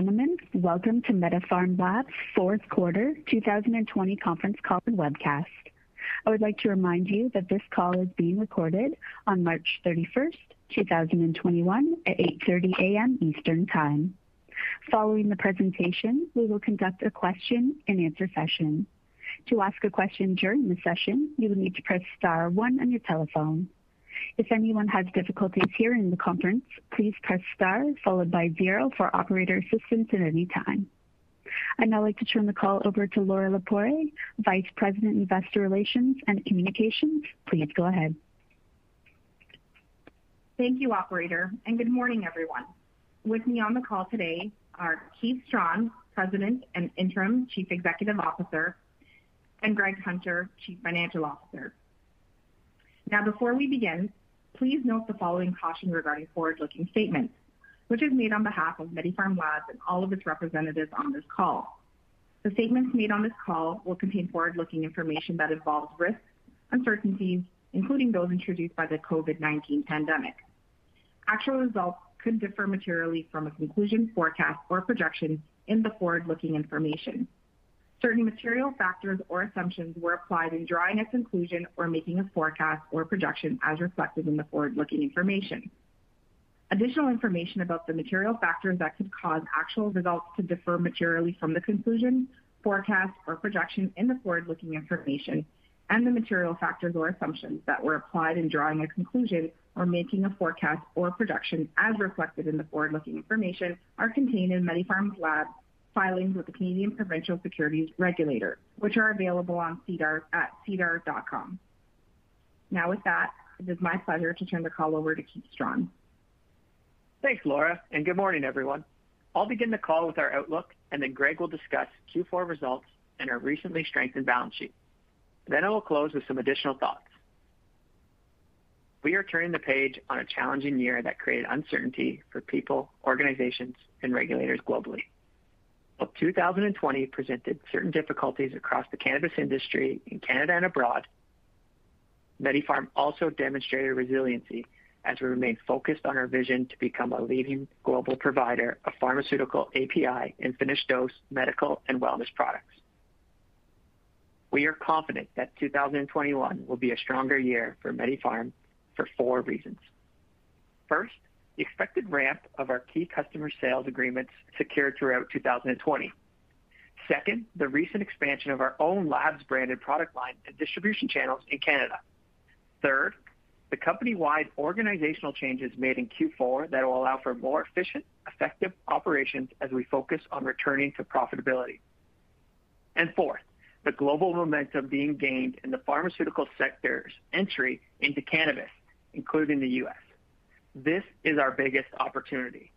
Gentlemen. Welcome to MediPharm Labs' fourth quarter 2020 conference call and webcast. I would like to remind you that this call is being recorded on March 31st, 2021 at 8:30 A.M. Eastern Time. Following the presentation, we will conduct a question and answer session. To ask a question during the session, you will need to press star one on your telephone. If anyone has difficulties hearing the conference, please press star followed by zero for operator assistance at any time. I'd now like to turn the call over to Laura Lepore, Vice President, Investor Relations and Communications. Please go ahead. Thank you, operator, and good morning, everyone. With me on the call today are Keith Strachan, President and Interim Chief Executive Officer, and Greg Hunter, Chief Financial Officer. Now, before we begin, please note the following caution regarding forward-looking statements, which is made on behalf of MediPharm Labs and all of its representatives on this call. The statements made on this call will contain forward-looking information that involves risks, uncertainties, including those introduced by the COVID-19 pandemic. Actual results could differ materially from a conclusion, forecast, or projection in the forward-looking information. Certain material factors or assumptions were applied in drawing a conclusion or making a forecast or projection as reflected in the forward-looking information. Additional information about the material factors that could cause actual results to differ materially from the conclusion, forecast, or projection in the forward-looking information and the material factors or assumptions that were applied in drawing a conclusion or making a forecast or projection as reflected in the forward-looking information are contained in MediPharm Labs' filings with the Canadian Provincial Securities Regulator, which are available on SEDAR at sedar.com. Now with that, it is my pleasure to turn the call over to Keith Strachan. Thanks, Laura, and good morning, everyone. I'll begin the call with our outlook, and then Greg will discuss Q4 results and our recently strengthened balance sheet. Then I will close with some additional thoughts. We are turning the page on a challenging year that created uncertainty for people, organizations, and regulators globally. While 2020 presented certain difficulties across the cannabis industry in Canada and abroad, MediPharm also demonstrated resiliency as we remain focused on our vision to become a leading global provider of pharmaceutical API and finished dose medical and wellness products. We are confident that 2021 will be a stronger year for MediPharm for four reasons. First, the expected ramp of our key customer sales agreements secured throughout 2020. Second, the recent expansion of our own Labs-branded product line and distribution channels in Canada. Third, the company-wide organizational changes made in Q4 that will allow for more efficient, effective operations as we focus on returning to profitability. And Fourth, the global momentum being gained in the pharmaceutical sector's entry into cannabis, including the U.S. This is our biggest opportunity.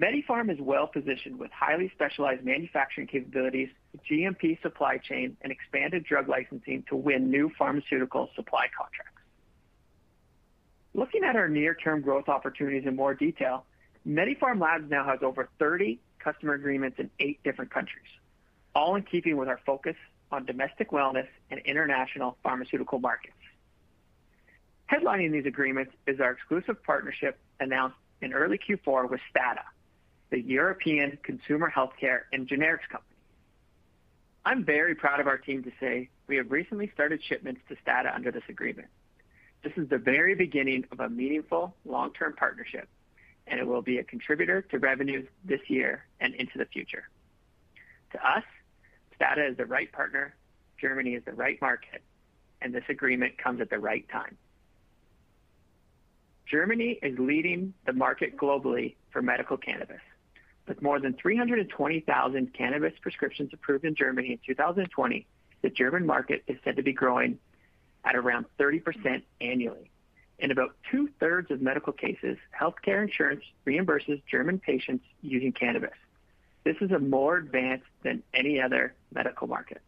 MediPharm is well-positioned with highly specialized manufacturing capabilities, GMP supply chain, and expanded drug licensing to win new pharmaceutical supply contracts. Looking at our near-term growth opportunities in more detail, MediPharm Labs now has over 30 customer agreements in eight different countries, all in keeping with our focus on domestic wellness and international pharmaceutical markets. Headlining these agreements is our exclusive partnership announced in early Q4 with STADA, the European consumer healthcare and generics company. I'm very proud of our team to say we have recently started shipments to STADA under this agreement. This is the very beginning of a meaningful long-term partnership, and it will be a contributor to revenues this year and into the future. To us, STADA is the right partner, Germany is the right market, and this agreement comes at the right time. Germany is leading the market globally for medical cannabis. With more than 320,000 cannabis prescriptions approved in Germany in 2020, the German market is said to be growing at around 30% annually. In about two-thirds of medical cases, healthcare insurance reimburses German patients using cannabis. This is a more advanced than any other medical market.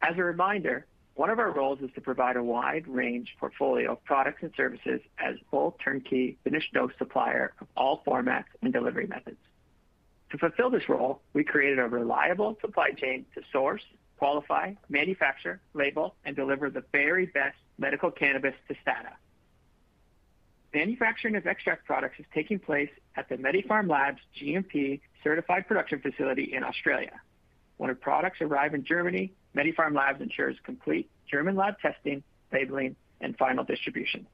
As a reminder, one of our roles is to provide a wide range portfolio of products and services as full turnkey finished dose supplier of all formats and delivery methods. To fulfill this role, we created a reliable supply chain to source, qualify, manufacture, label, and deliver the very best medical cannabis to STADA. Manufacturing of extract products is taking place at the MediPharm Labs GMP certified production facility in Australia. When our products arrive in Germany, MediPharm Labs ensures complete German lab testing, labeling, and final distribution.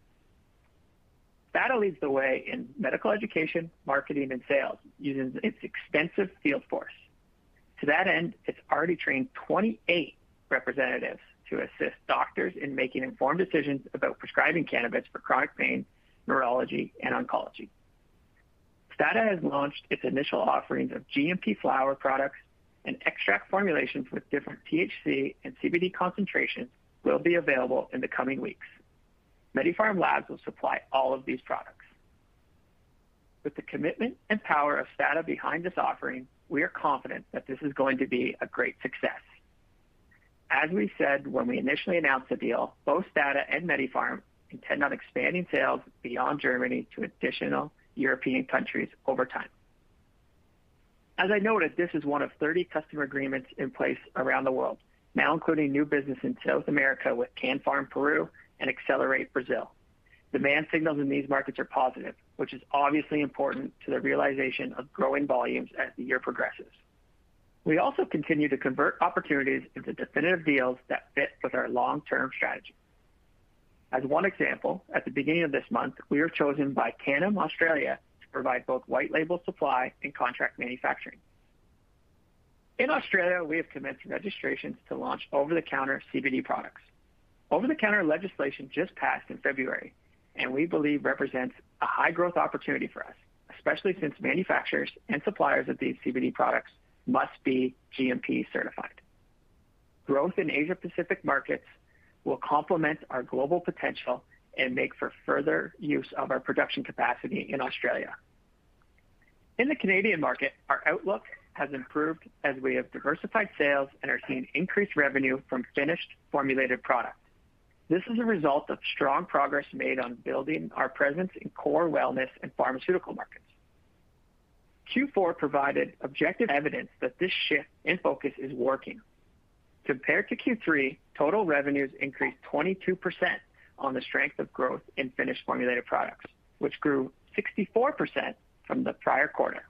STADA leads the way in medical education, marketing, and sales using its extensive field force. To that end, it's already trained 28 representatives to assist doctors in making informed decisions about prescribing cannabis for chronic pain, neurology, and oncology. STADA has launched its initial offerings of GMP flower products and extract formulations with different THC and CBD concentrations will be available in the coming weeks. MediPharm Labs will supply all of these products. With the commitment and power of STADA behind this offering, we are confident that this is going to be a great success. As we said when we initially announced the deal, both STADA and MediPharm intend on expanding sales beyond Germany to additional European countries over time. As I noted, this is one of 30 customer agreements in place around the world, now including new business in South America with Can Farm Peru and Accelerate Brazil. Demand signals in these markets are positive, which is obviously important to the realization of growing volumes as the year progresses. We also continue to convert opportunities into definitive deals that fit with our long-term strategy. As one example, at the beginning of this month, we were chosen by Canum Australia provide both white label supply and contract manufacturing. In Australia, we have commenced registrations to launch over-the-counter CBD products. Over-the-counter legislation just passed in February, and we believe represents a high growth opportunity for us, especially since manufacturers and suppliers of these CBD products must be GMP certified. Growth in Asia Pacific markets will complement our global potential and make for further use of our production capacity in Australia. In the Canadian market, our outlook has improved as we have diversified sales and are seeing increased revenue from finished formulated products. This is a result of strong progress made on building our presence in core wellness and pharmaceutical markets. Q4 provided objective evidence that this shift in focus is working. Compared to Q3, total revenues increased 22% on the strength of growth in finished formulated products, which grew 64% from the prior quarter.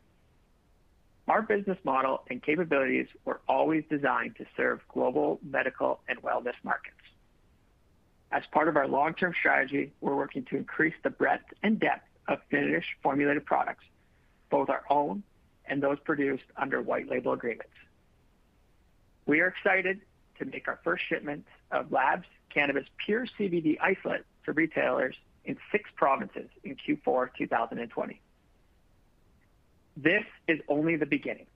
Our business model and capabilities were always designed to serve global medical and wellness markets. As part of our long-term strategy, we're working to increase the breadth and depth of finished formulated products, both our own and those produced under white label agreements. We are excited to make our first shipments of LABS Cannabis pure CBD isolate to retailers in six provinces in Q4 2020. This is only the beginning.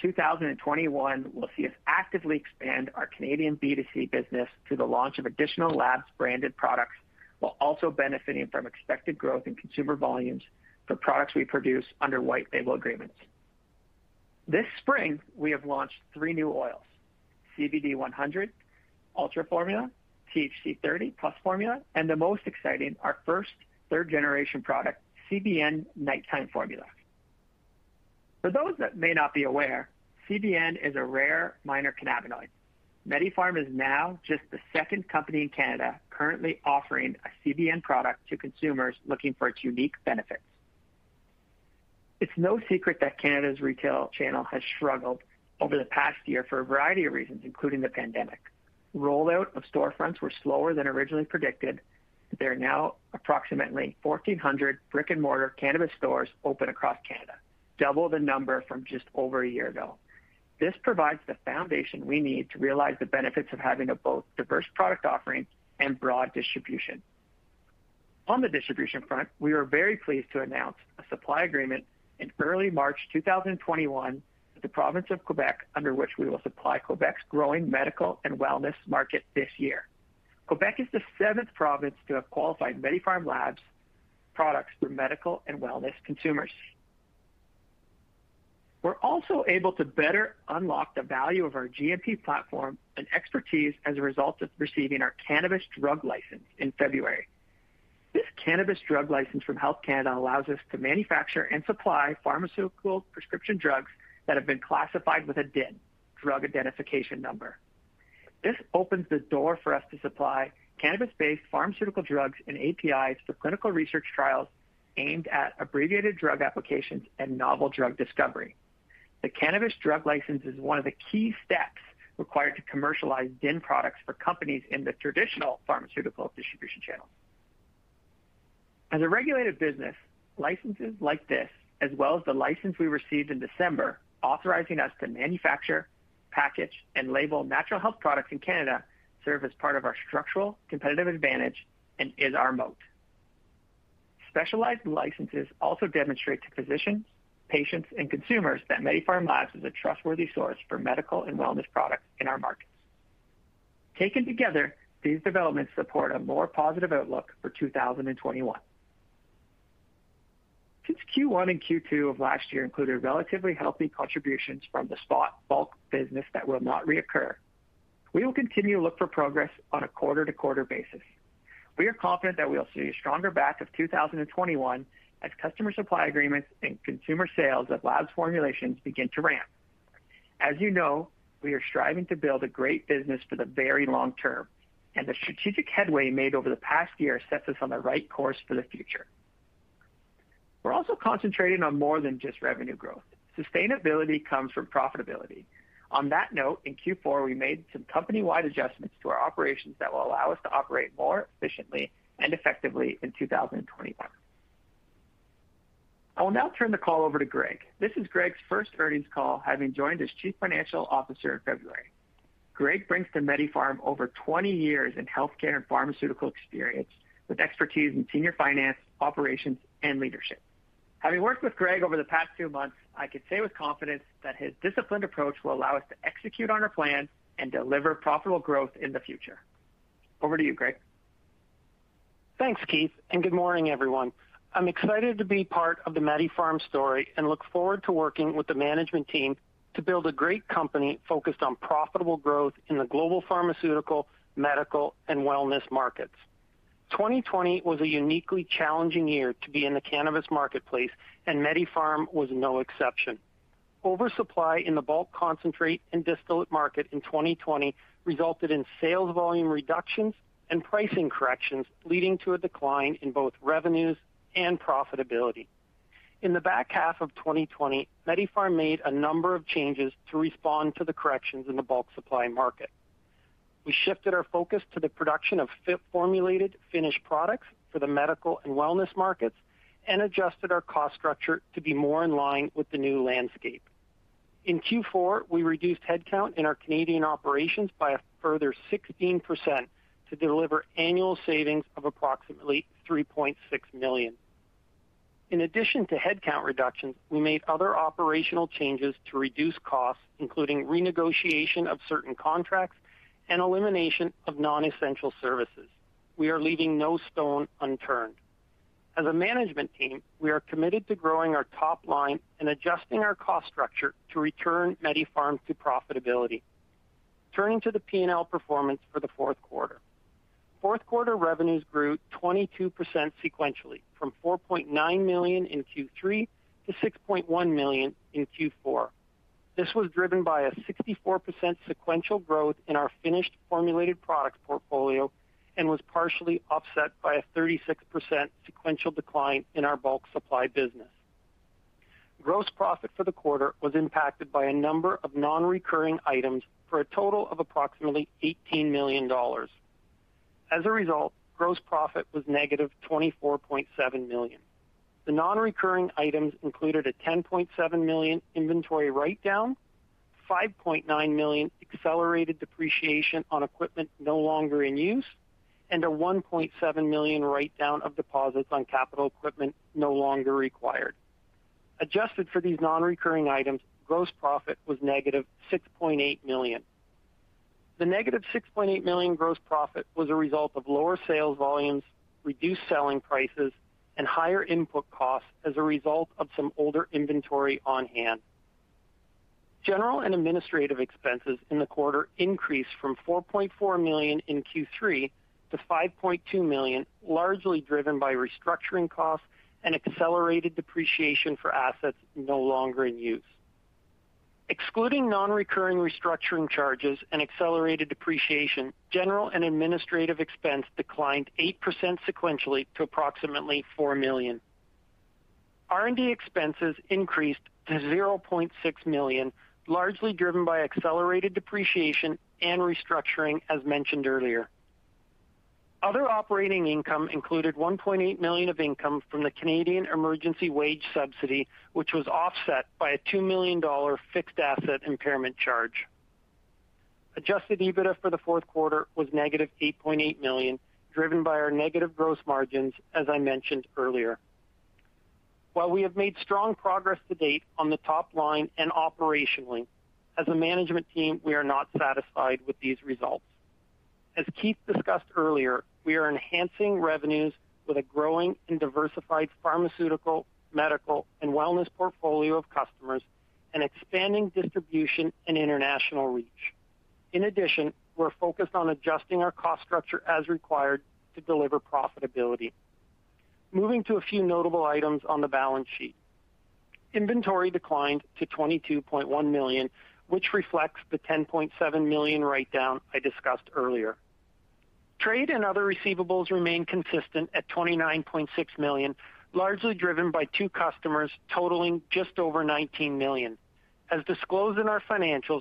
2021 will see us actively expand our Canadian B2C business through the launch of additional LABS branded products, while also benefiting from expected growth in consumer volumes for products we produce under white label agreements. This spring, we have launched three new oils, CBD100 Ultra Formula, THC30 Plus Formula, and the most exciting, our first third-generation product, CBN Nighttime Formula. For those that may not be aware, CBN is a rare minor cannabinoid. MediPharm is now just the second company in Canada currently offering a CBN product to consumers looking for its unique benefits. It's no secret that Canada's retail channel has struggled over the past year for a variety of reasons, including the pandemic. Rollout of storefronts were slower than originally predicted. There are now approximately 1,400 brick-and-mortar cannabis stores open across Canada, double the number from just over a year ago. This provides the foundation we need to realize the benefits of having a both diverse product offering and broad distribution. On the distribution front, we are very pleased to announce a supply agreement in early March 2021 with the province of Quebec, under which we will supply Quebec's growing medical and wellness market this year. Quebec is the seventh province to have qualified MediPharm Labs products for medical and wellness consumers. We're also able to better unlock the value of our GMP platform and expertise as a result of receiving our cannabis drug license in February. This cannabis drug license from Health Canada allows us to manufacture and supply pharmaceutical prescription drugs that have been classified with a DIN, Drug Identification Number. This opens the door for us to supply cannabis-based pharmaceutical drugs and APIs for clinical research trials aimed at abbreviated drug applications and novel drug discovery. The cannabis drug license is one of the key steps required to commercialize DIN products for companies in the traditional pharmaceutical distribution channels. As a regulated business, licenses like this, as well as the license we received in December authorizing us to manufacture, package, and label natural health products in Canada, serve as part of our structural competitive advantage and is our moat. Specialized licenses also demonstrate to physicians, patients, and consumers that MediPharm Labs is a trustworthy source for medical and wellness products in our markets. Taken together, these developments support a more positive outlook for 2021. Since Q1 and Q2 of last year included relatively healthy contributions from the spot bulk business that will not reoccur, we will continue to look for progress on a quarter-to-quarter basis. We are confident that we'll see a stronger back of 2021 as customer supply agreements and consumer sales of labs formulations begin to ramp. As you know, we are striving to build a great business for the very long term, and the strategic headway made over the past year sets us on the right course for the future. We're also concentrating on more than just revenue growth. Sustainability comes from profitability. On that note, in Q4, we made some company-wide adjustments to our operations that will allow us to operate more efficiently and effectively in 2021. I will now turn the call over to Greg. This is Greg's first earnings call, having joined as Chief Financial Officer in February. Greg brings to MediPharm over 20 years in healthcare and pharmaceutical experience with expertise in senior finance, operations, and leadership. Having worked with Greg over the past two months, I can say with confidence that his disciplined approach will allow us to execute on our plan and deliver profitable growth in the future. Over to you, Greg. Thanks, Keith, and good morning, everyone. I'm excited to be part of the MediPharm story and look forward to working with the management team to build a great company focused on profitable growth in the global pharmaceutical, medical, and wellness markets. 2020 was a uniquely challenging year to be in the cannabis marketplace, and MediPharm was no exception. Oversupply in the bulk concentrate and distillate market in 2020 resulted in sales volume reductions and pricing corrections, leading to a decline in both revenues and profitability. In the back half of 2020, MediPharm made a number of changes to respond to the corrections in the bulk supply market. We shifted our focus to the production of formulated finished products for the medical and wellness markets and adjusted our cost structure to be more in line with the new landscape. In Q4, we reduced headcount in our Canadian operations by a further 16% to deliver annual savings of approximately 3.6 million. In addition to headcount reductions, we made other operational changes to reduce costs, including renegotiation of certain contracts and elimination of non-essential services. We are leaving no stone unturned. As a management team, we are committed to growing our top line and adjusting our cost structure to return MediPharm to profitability. Turning to the P&L performance for the fourth quarter. Fourth quarter revenues grew 22% sequentially from 4.9 million in Q3 to 6.1 million in Q4. This was driven by a 64% sequential growth in our finished formulated products portfolio and was partially offset by a 36% sequential decline in our bulk supply business. Gross profit for the quarter was impacted by a number of non-recurring items for a total of approximately 18 million dollars. As a result, gross profit was negative 24.7 million. The non-recurring items included a 10.7 million inventory write-down, 5.9 million accelerated depreciation on equipment no longer in use, and a 1.7 million write-down of deposits on capital equipment no longer required. Adjusted for these non-recurring items, gross profit was negative 6.8 million. The negative 6.8 million gross profit was a result of lower sales volumes, reduced selling prices, and higher input costs as a result of some older inventory on hand. General and administrative expenses in the quarter increased from 4.4 million in Q3 to 5.2 million, largely driven by restructuring costs and accelerated depreciation for assets no longer in use. Excluding non-recurring restructuring charges and accelerated depreciation, general and administrative expense declined 8% sequentially to approximately 4 million. R&D expenses increased to 0.6 million, largely driven by accelerated depreciation and restructuring, as mentioned earlier. Other operating income included 1.8 million of income from the Canadian Emergency Wage Subsidy, which was offset by a 2 million dollar fixed asset impairment charge. Adjusted EBITDA for the fourth quarter was negative 8.8 million, driven by our negative gross margins, as I mentioned earlier. While we have made strong progress to date on the top line and operationally, as a management team, we are not satisfied with these results. As Keith discussed earlier, we are enhancing revenues with a growing and diversified pharmaceutical, medical, and wellness portfolio of customers and expanding distribution and international reach. In addition, we're focused on adjusting our cost structure as required to deliver profitability. Moving to a few notable items on the balance sheet. Inventory declined to 22.1 million, which reflects the 10.7 million write-down I discussed earlier. Trade and other receivables remain consistent at 29.6 million, largely driven by two customers totaling just over 19 million. As disclosed in our financials,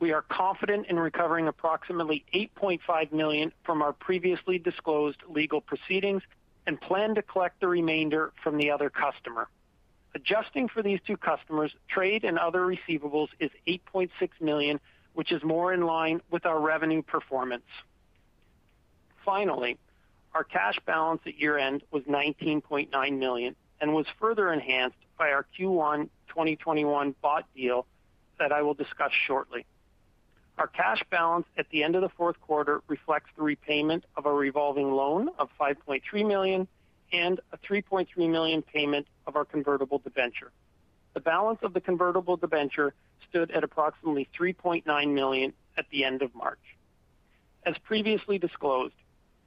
we are confident in recovering approximately 8.5 million from our previously disclosed legal proceedings and plan to collect the remainder from the other customer. Adjusting for these two customers, trade and other receivables is 8.6 million, which is more in line with our revenue performance. Finally, our cash balance at year-end was 19.9 million and was further enhanced by our Q1 2021 bought deal that I will discuss shortly. Our cash balance at the end of the fourth quarter reflects the repayment of a revolving loan of 5.3 million and a 3.3 million payment of our convertible debenture. The balance of the convertible debenture stood at approximately 3.9 million at the end of March. As previously disclosed,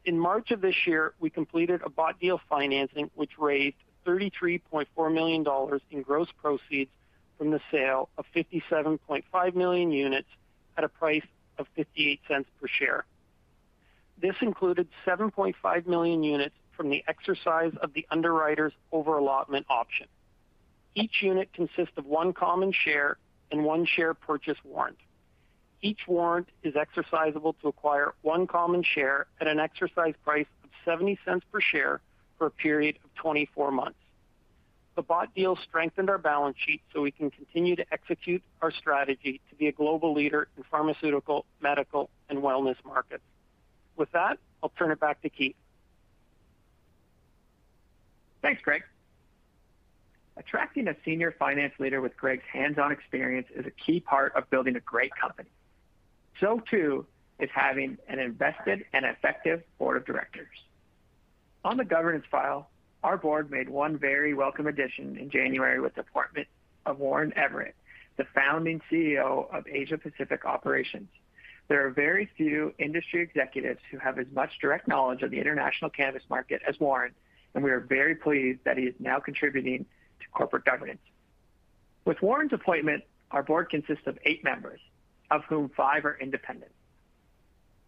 in March of this year, we completed a bought deal financing, which raised 33.4 million dollars in gross proceeds from the sale of 57.5 million units at a price of $0.58 per share. This included 7.5 million units from the exercise of the underwriter's over-allotment option. Each unit consists of one common share and one share purchase warrant. Each warrant is exercisable to acquire one common share at an exercise price of $0.70 per share for a period of 24 months. The bought deal strengthened our balance sheet so we can continue to execute our strategy to be a global leader in pharmaceutical, medical, and wellness markets. With that, I'll turn it back to Keith. Thanks, Greg. Attracting a senior finance leader with Greg's hands-on experience is a key part of building a great company. So too is having an invested and effective board of directors. On the governance file, our board made one very welcome addition in January with the appointment of Warren Everitt, the founding CEO of Asia Pacific Operations. There are very few industry executives who have as much direct knowledge of the international cannabis market as Warren, and we are very pleased that he is now contributing to corporate governance. With Warren's appointment, our board consists of eight members, of whom five are independent.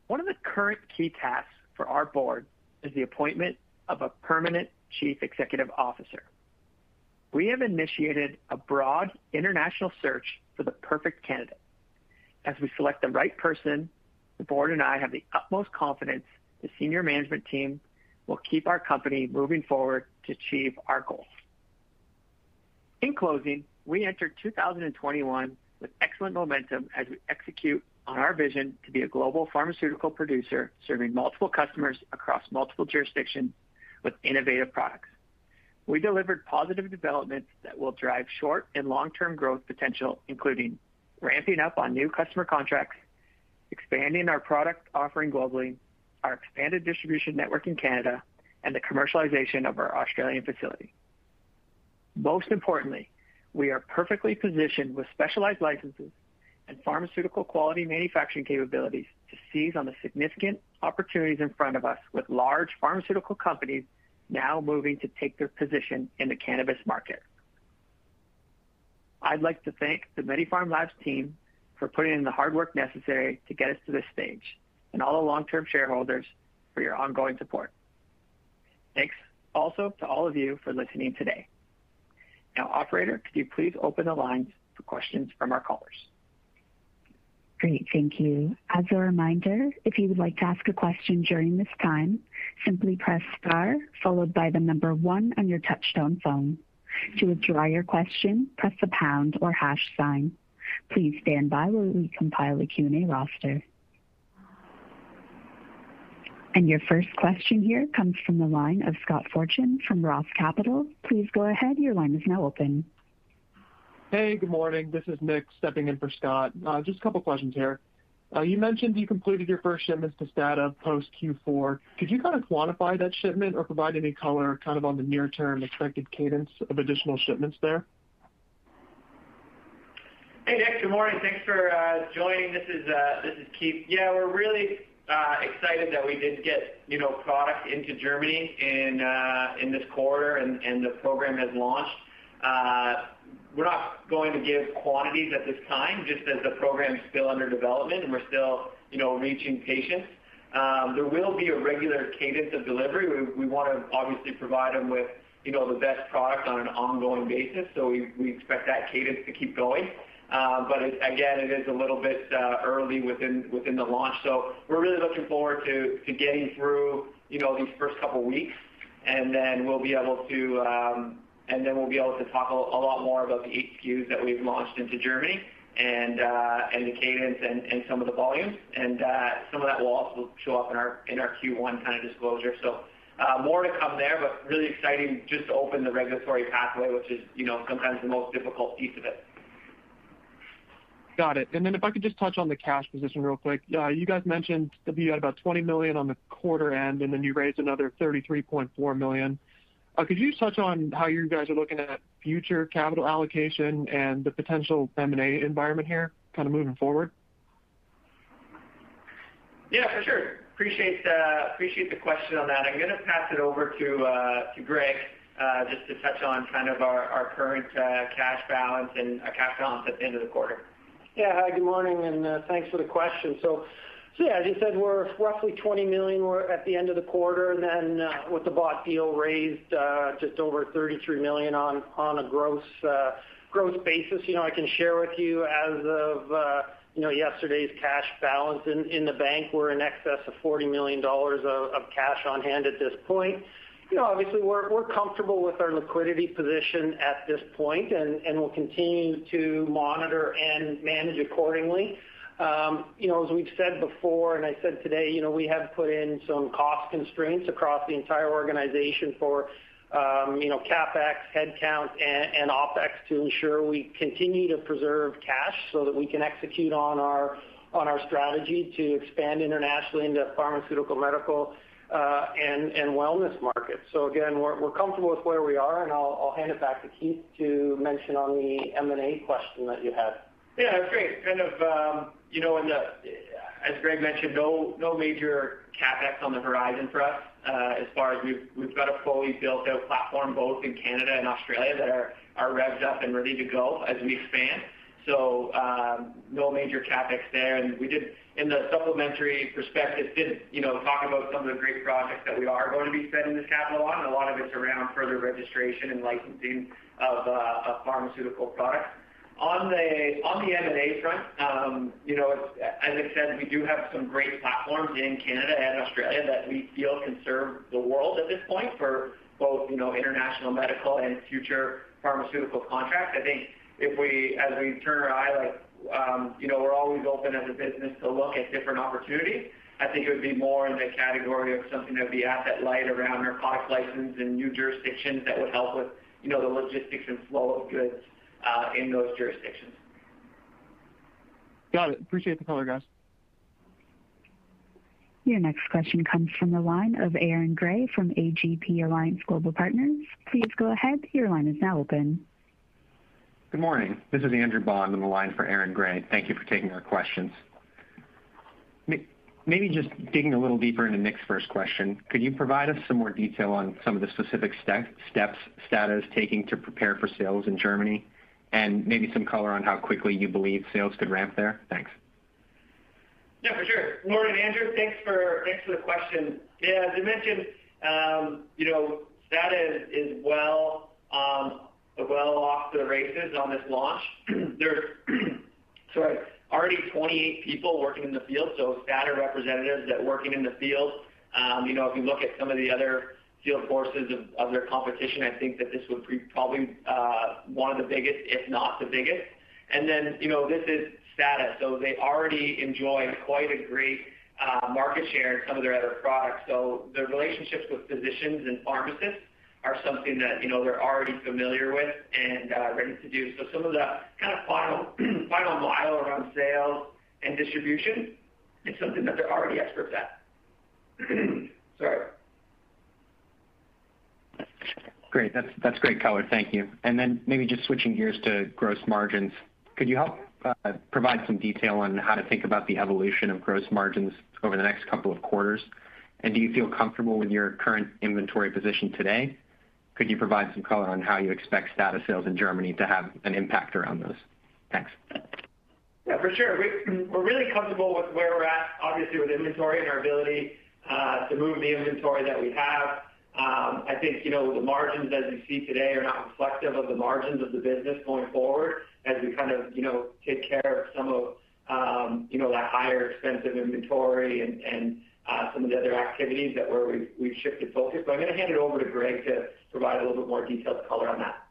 One of the current key tasks for our board is the appointment of a permanent chief executive officer. We have initiated a broad international search for the perfect candidate. As we select the right person, the board and I have the utmost confidence the senior management team will keep our company moving forward to achieve our goals. In closing, we enter 2021 with excellent momentum as we execute on our vision to be a global pharmaceutical producer, serving multiple customers across multiple jurisdictions with innovative products. We delivered positive developments that will drive short and long-term growth potential, including ramping up on new customer contracts, expanding our product offering globally, our expanded distribution network in Canada, and the commercialization of our Australian facility. Most importantly, we are perfectly positioned with specialized licenses and pharmaceutical quality manufacturing capabilities to seize on the significant opportunities in front of us with large pharmaceutical companies now moving to take their position in the cannabis market. I'd like to thank the MediPharm Labs team for putting in the hard work necessary to get us to this stage, and all the long-term shareholders for your ongoing support. Thanks also to all of you for listening today. Now, operator, could you please open the lines for questions from our callers? Great. Thank you. As a reminder, if you would like to ask a question during this time, simply press star followed by the number one on your touchtone phone. To withdraw your question, press the pound or hash sign. Please stand by while we compile the Q&A roster. And your first question here comes from the line of Scott Fortune from Roth Capital. Please go ahead. Your line is now open. Hey, good morning. This is Nick stepping in for Scott. Uh, just a couple questions here. Uh, you mentioned you completed your first shipments to STADA post Q4. Could you kind of quantify that shipment or provide any color kind of on the near-term expected cadence of additional shipments there? Hey, Nick. Good morning. Thanks for uh, joining. This is Keith. Yeah, we're really Uh, excited that we did get, you know, product into Germany in uh, this quarter and the program has launched. Uh, we're not going to give quantities at this time, just as the program is still under development and we're still, you know, reaching patients. Um, there will be a regular cadence of delivery. We wanna obviously provide them with, you know, the best product on an ongoing basis, so we expect that cadence to keep going. But again, it is a little bit early within the launch. So we're really looking forward to getting through, you know, these first couple weeks, and then we'll be able to talk a lot more about the eight SKUs that we've launched into Germany and the cadence and some of the volumes. And uh some of that will also show up in our Q1 kind of disclosure. So uh more to come there, but really exciting just to open the regulatory pathway, which is, you know, sometimes the most difficult piece of it. Got it. And then if I could just touch on the cash position real quick. Uh, you guys mentioned that you had about 20 million on the quarter end, and then you raised another $33.4 million. Uh, could you touch on how you guys are looking at future capital allocation and the potential M&A environment here kind of moving forward? Yeah, for sure. Uh, appreciate the question on that. I'm gonna pass it over to Greg just to touch on kind of our current cash balance and cash balance at the end of the quarter. Yeah. Hi, good morning, and uh, thanks for the question. So yeah, as you said, we're roughly $20 million at the end of the quarter, and then uh, with the bought deal raised uh, just over $33 million on a gross basis. You know, I can share with you as of uh you know yesterday's cash balance in the bank, we're in excess of $40 million of cash on hand at this point. You know, obviously, we're comfortable with our liquidity position at this point, and we'll continue to monitor and manage accordingly. Um, you know, as we've said before, and I said today, you know, we have put in some cost constraints across the entire organization for um, you know, CapEx, headcount, and OpEx to ensure we continue to preserve cash so that we can execute on our on our strategy to expand internationally into pharmaceutical, medical, Uh, and wellness markets. So again, we're comfortable with where we are, and I'll hand it back to Keith to mention on the M&A question that you had. Yeah, that's great. Kind of, um, you know, as Greg mentioned, no no major CapEx on the horizon for us, uh, as far as we've got a fully built-out platform both in Canada and Australia that are revved up and ready to go as we expand. So um no major CapEx there. And we did, in the supplementary perspective, did you know, talk about some of the great projects that we are going to be spending this capital on, and a lot of it's around further registration and licensing of uh, pharmaceutical products. On the M&A front, um, you know, as I said, we do have some great platforms in Canada and Australia that we feel can serve the world at this point for both, you know, international medical and future pharmaceutical contracts. I think if we as we turn our eye, like, Um, you know, we're always open as a business to look at different opportunities. I think it would be more in the category of something that would be asset light around our product license in new jurisdictions that would help with, you know, the logistics and flow of goods uh, in those jurisdictions. Got it. Appreciate the color, guys. Your next question comes from the line of Aaron Grey from AGP Alliance Global Partners. Please go ahead. Your line is now open. Good morning. This is Andrew Bond on the line for Aaron Grey. Thank you for taking our questions. Maybe just digging a little deeper into Nick's first question, could you provide us some more detail on some of the specific steps STADA is taking to prepare for sales in Germany, and maybe some color on how quickly you believe sales could ramp there? Thanks. Yeah, for sure. Morning, Andrew. Thanks for the question. Yeah, as you mentioned, um, you know, STADA is well um, off to the races on this launch. There's sorry, already 28 people working in the field, so STADA representatives that working in the field. Um, you know, if you look at some of the other field forces of their competition, I think that this would be probably uh, one of the biggest, if not the biggest. And then, you know, this is STADA, so they already enjoy quite a great uh, market share in some of their other products. So the relationships with physicians and pharmacists are something that, you know, they're already familiar with and uh, ready to do. So some of the kind of final mile around sales and distribution is something that they're already experts at. Sorry. Great. That's great color. Thank you. And then maybe just switching gears to gross margins. Could you help uh, provide some detail on how to think about the evolution of gross margins over the next couple of quarters? And do you feel comfortable with your current inventory position today? Could you provide some color on how you expect STADA sales in Germany to have an impact around those? Thanks. Yeah, for sure. We're really comfortable with where we're at, obviously, with inventory and our ability uh, to move the inventory that we have. Um, I think, you know, the margins as you see today are not reflective of the margins of the business going forward as we kind of, you know, take care of some of, um, you know, that higher expensive inventory and some of the other activities that where we've shifted focus. But I'm gonna hand it over to Greg to provide a little bit more detailed color on that.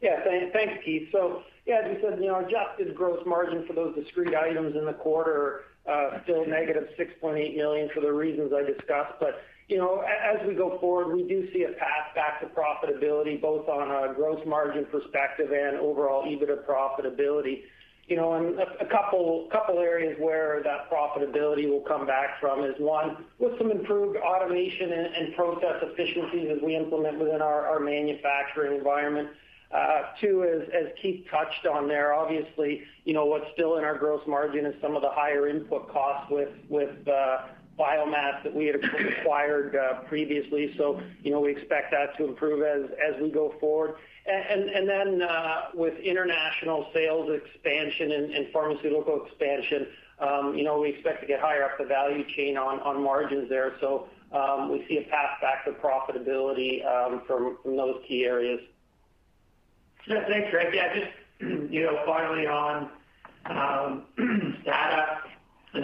Yeah. Thanks, Keith. So yeah, as you said, you know, adjusted gross margin for those discrete items in the quarter, uh still -$6.8 million for the reasons I discussed. But you know, as we go forward, we do see a path back to profitability, both on a gross margin perspective and overall EBITDA profitability. You know, and a couple couple areas where that profitability will come back from is, one, with some improved automation and process efficiencies as we implement within our manufacturing environment. Uh, two, as Keith touched on there, obviously, you know, what's still in our gross margin is some of the higher input costs with with uh, biomass that we had acquired uh, previously. So, you know, we expect that to improve as we go forward. And then, uh, with international sales expansion and pharmaceutical expansion, um, you know, we expect to get higher up the value chain on margins there. So, um, we see a path back to profitability um from those key areas. Yeah. Thanks, Greg. Yeah, just, you know, finally on um, STADA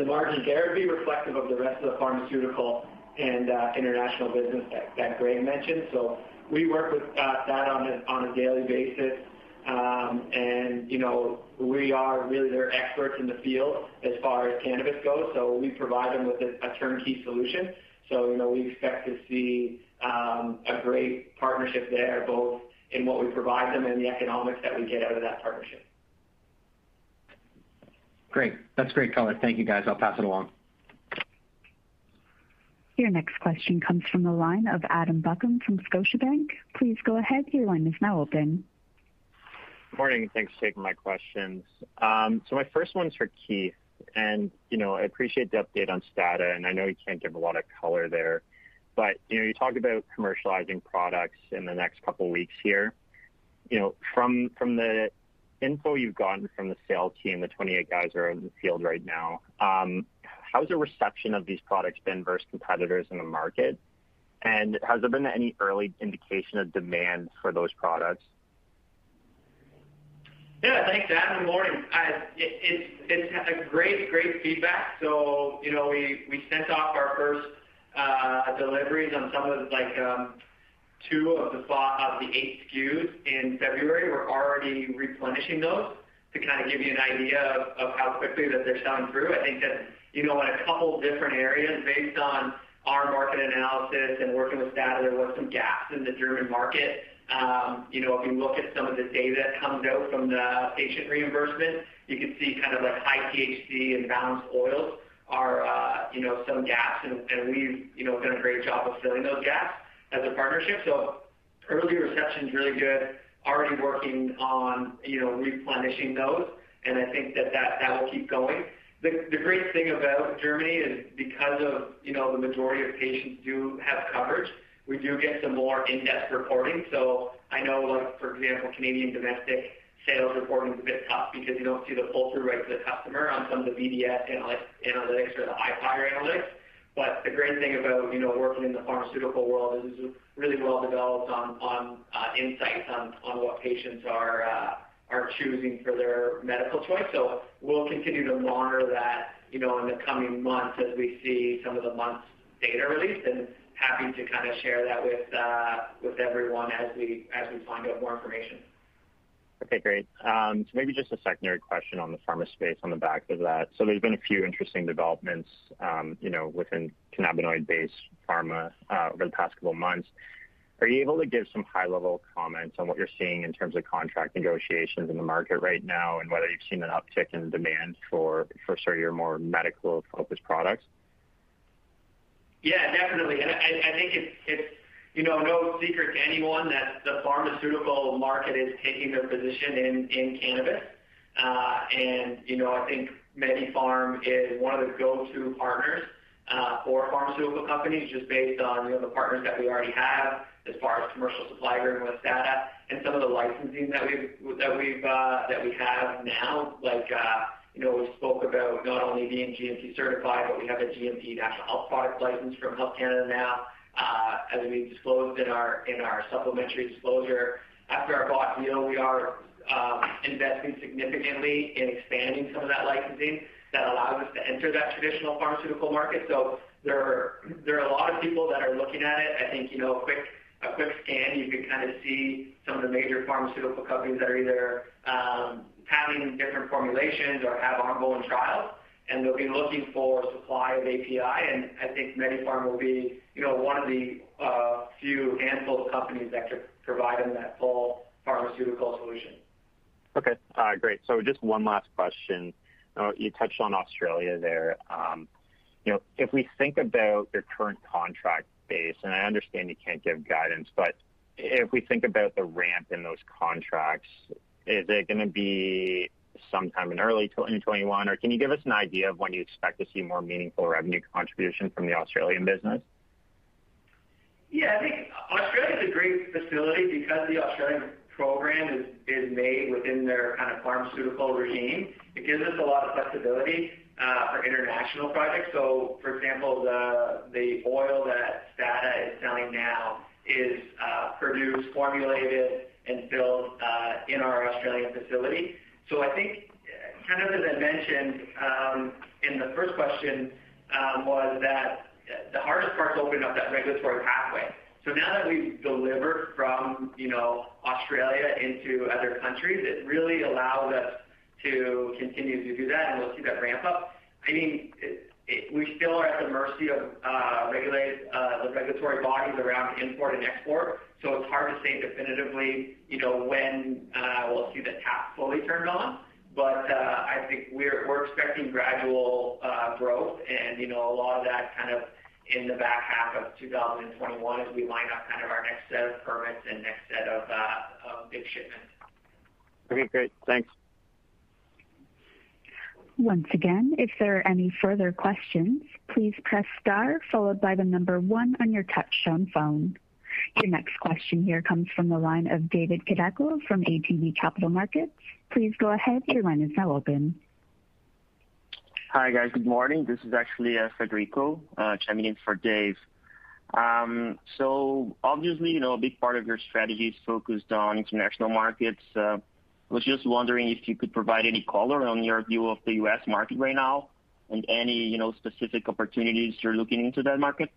the margins there would be reflective of the rest of the pharmaceutical and uh, international business that Greg mentioned. So we work with uh, STADA on a daily basis. Um, and you know, we are really their experts in the field as far as cannabis goes, so we provide them with a turnkey solution. So you know, we expect to see um, a great partnership there, both in what we provide them and the economics that we get out of that partnership. Great. That's great color. Thank you, guys. I'll pass it along. Your next question comes from the line of Adam Buckham from Scotiabank. Please go ahead. Your line is now open. Morning, and thanks for taking my questions. Um, so my first one's for Keith. And, you know, I appreciate the update on STADA, and I know you can't give a lot of color there. But, you know, you talked about commercializing products in the next couple weeks here. You know, from the info you've gotten from the sales team, the 28 guys are in the field right now, um, how's the reception of these products been versus competitors in the market? And has there been any early indication of demand for those products? Yeah. Thanks, Adam. Good morning. Uh, it's a great great feedback. So, you know, we sent off our first uh, deliveries on some of, like, um, two of the eight SKUs in February. We're already replenishing those to kind of give you an idea of how quickly that they're selling through. I think that, you know, in a couple different areas based on our market analysis and working with STADA, there was some gaps in the German market. You know, if you look at some of the data that comes out from the patient reimbursement, you can see kind of like high THC and balanced oils are, uh, you know, some gaps. And we've, you know, done a great job of filling those gaps as a partnership. So early reception's really good. already working on, you know, replenishing those, and I think that that will keep going. The great thing about Germany is because of, you know, the majority of patients do have coverage, we do get some more in-depth reporting. So I know, like, for example, Canadian domestic sales reporting is a bit tough because you don't see the pull-through right to the customer on some of the BDS analytics or the Hifyre analytics. But the great thing about, you know, working in the pharmaceutical world is it's really well developed on uh, insights on what patients uh, are choosing for their medical choice. So we'll continue to monitor that, you know, in the coming months as we see some of the month's data released, and happy to kind of share that with uh, everyone as we find out more information. Okay, great. Um so maybe just a secondary question on the pharma space on the back of that. So there's been a few interesting developments, you know, within cannabinoid-based pharma, over the past couple of months. Are you able to give some high-level comments on what you're seeing in terms of contract negotiations in the market right now, and whether you've seen an uptick in demand for sort of your more medical-focused products? Yeah, definitely. And I think it's no secret to anyone that the pharmaceutical market is taking their position in cannabis. Uh and you know, I think MediPharm is one of the go-to partners for pharmaceutical companies just based on you know the partners that we already have as far as commercial supply agreement with STADA and some of the licensing that uh that we have now. Like you know we spoke about not only being GMP certified, but we have a GMP National Health Product license from Health Canada now. Uh, as we disclosed in our supplementary disclosure, after our bought deal, we are um, investing significantly in expanding some of that licensing that allows us to enter that traditional pharmaceutical market. So there are a lot of people that are looking at it. I think, you know, a quick a quick scan, you can kind of see some of the major pharmaceutical companies that are either um, having different formulations or have ongoing trials, and they'll be looking for supply of API. And I think MediPharm will be, you know, one of the uh, few handful of companies that could provide them that full pharmaceutical solution. Okay. Uh, great. So just one last question. Uh, you touched on Australia there. Um, you know, if we think about your current contract base, and I understand you can't give guidance, but if we think about the ramp in those contracts, is it gonna be sometime in early 2021? Or can you give us an idea of when you expect to see more meaningful revenue contribution from the Australian business? Yeah. I think Australia is a great facility because the Australian program is is made within their kind of pharmaceutical regime. It gives us a lot of flexibility uh, for international projects. So, for example, the oil that STADA is selling now is uh, produced, formulated, and filled uh, in our Australian facility. I think uh, kind of as I mentioned um, in the first question um, was that the hardest part is opening up that regulatory pathway. So now that we've delivered from, you know, Australia into other countries, it really allows us to continue to do that, and we'll see that ramp up. I mean, we still are at the mercy of uh, uh, the regulatory bodies around import and export, so it's hard to say definitively, you know, when uh, we'll see the tap fully turned on. But uh I think we're expecting gradual growth and, you know, a lot of that kind of in the back half of 2021 as we line up kind of our next set of permits and next set of big shipments. Okay, great. Thanks. Once again, if there are any further questions, please press star followed by the number one on your touchtone phone. Your next question here comes from the line of David Kideckel from ATB Capital Markets. Please go ahead. Your line is now open. Hi, guys. Good morning. This is actually uh, Federico uh, chiming in for Dave. Um so obviously, you know, a big part of your strategy is focused on international markets. Uh, Was just wondering if you could provide any color on your view of the U.S. market right now and any, you know, specific opportunities you're looking into that market.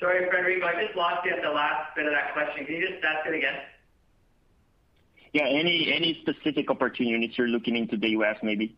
Sorry, Federico, I just lost you at the last bit of that question. Can you just ask it again? Yeah. Any specific opportunities you're looking into the U.S. maybe?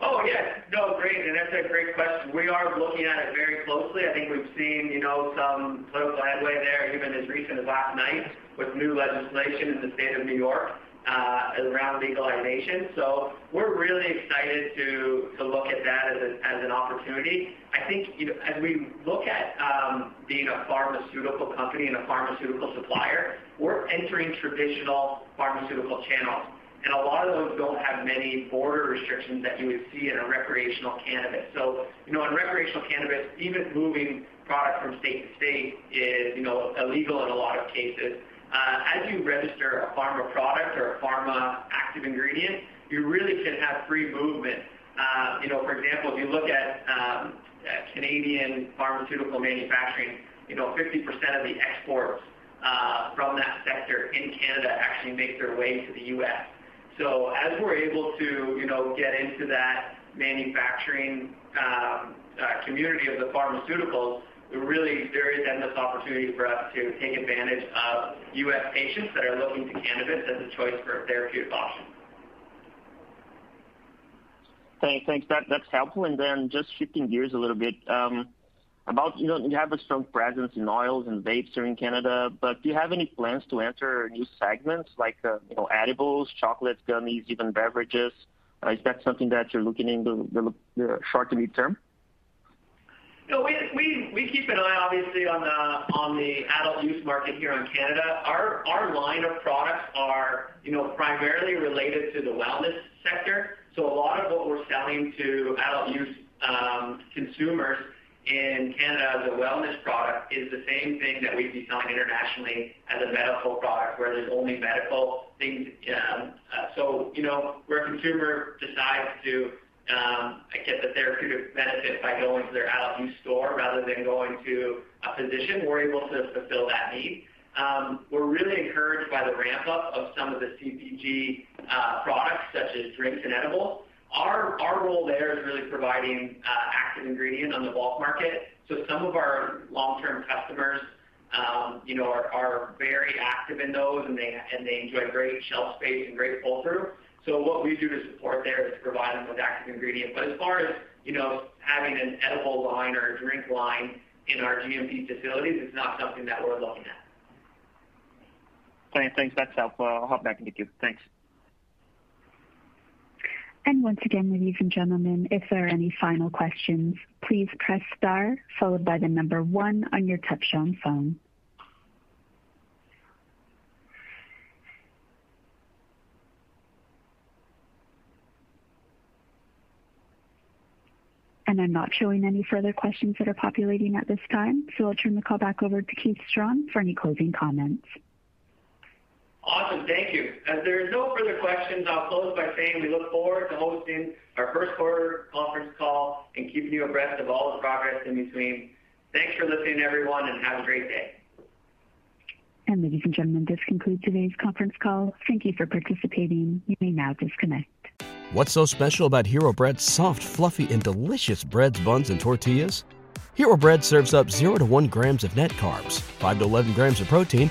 Oh, yes. No, great. And that's a great question. We are looking at it very closely. I think we've seen, you know, some political headway there, even as recent as last night with new legislation in the state of New York. Uh, around legalization. So we're really excited to look at that as an opportunity. I think you as we look at um, being a pharmaceutical company and a pharmaceutical supplier, we're entering traditional pharmaceutical channels. And a lot of those don't have many border restrictions that you would see in a recreational cannabis. So you know, in recreational cannabis, even moving product from state to state is you know, illegal in a lot of cases. Uh, as you register a pharma product or a pharma active ingredient, you really can have free movement. Uh, you know, for example, if you look at um, Canadian pharmaceutical manufacturing, you know, 50% of the exports uh, from that sector in Canada actually make their way to the U.S. So as we're able to you know, get into that manufacturing um, uh, community of the pharmaceuticals, really there is endless opportunity for us to take advantage of U.S. patients that are looking to cannabis as a choice for a therapeutic option. Thanks. Thanks. That that's helpful. And then just shifting gears a little bit, um, you know, you have a strong presence in oils and vapes here in Canada, but do you have any plans to enter new segments like uh, you know, edibles, chocolates, gummies, even beverages? Uh, is that something that you're looking into the short to mid-term? No, we keep an eye, obviously, on the adult use market here in Canada. Our line of products are you know, primarily related to the wellness sector. So a lot of what we're selling to adult use um, consumers in Canada as a wellness product is the same thing that we'd be selling internationally as a medical product where there's only medical things. Um, uh, so you know, where a consumer decides to um, get the therapeutic benefit by going to their adult use store rather than going to a physician, we're able to fulfill that need. Um, we're really encouraged by the ramp-up of some of the CPG uh, products such as drinks and edibles. Our role there is really providing uh, active ingredient on the bulk market. So some of our long-term customers um, you know, are very active in those, and they enjoy great shelf space and great pull-through. So what we do to support there is to provide them with active ingredient. But as far as you know, having an edible line or a drink line in our GMP facilities, it's not something that we're looking at. Thanks. That's helpful. I'll hop back into queue. Thanks. And once again, ladies and gentlemen, if there are any final questions, please press star followed by the number one on your touch-tone phone. And I'm not showing any further questions that are populating at this time. So I'll turn the call back over to Keith Strachan for any closing comments. Awesome. Thank you. As there are no further questions, I'll close by saying we look forward to hosting our first quarter conference call and keeping you abreast of all the progress in between. Thanks for listening, everyone, and have a great day. And ladies and gentlemen, this concludes today's conference call. Thank you for participating. You may now disconnect. What's so special about Hero Bread's soft, fluffy, and delicious breads, buns, and tortillas? Hero Bread serves up 0 to 1 grams of net carbs, 5 to 11 grams of protein,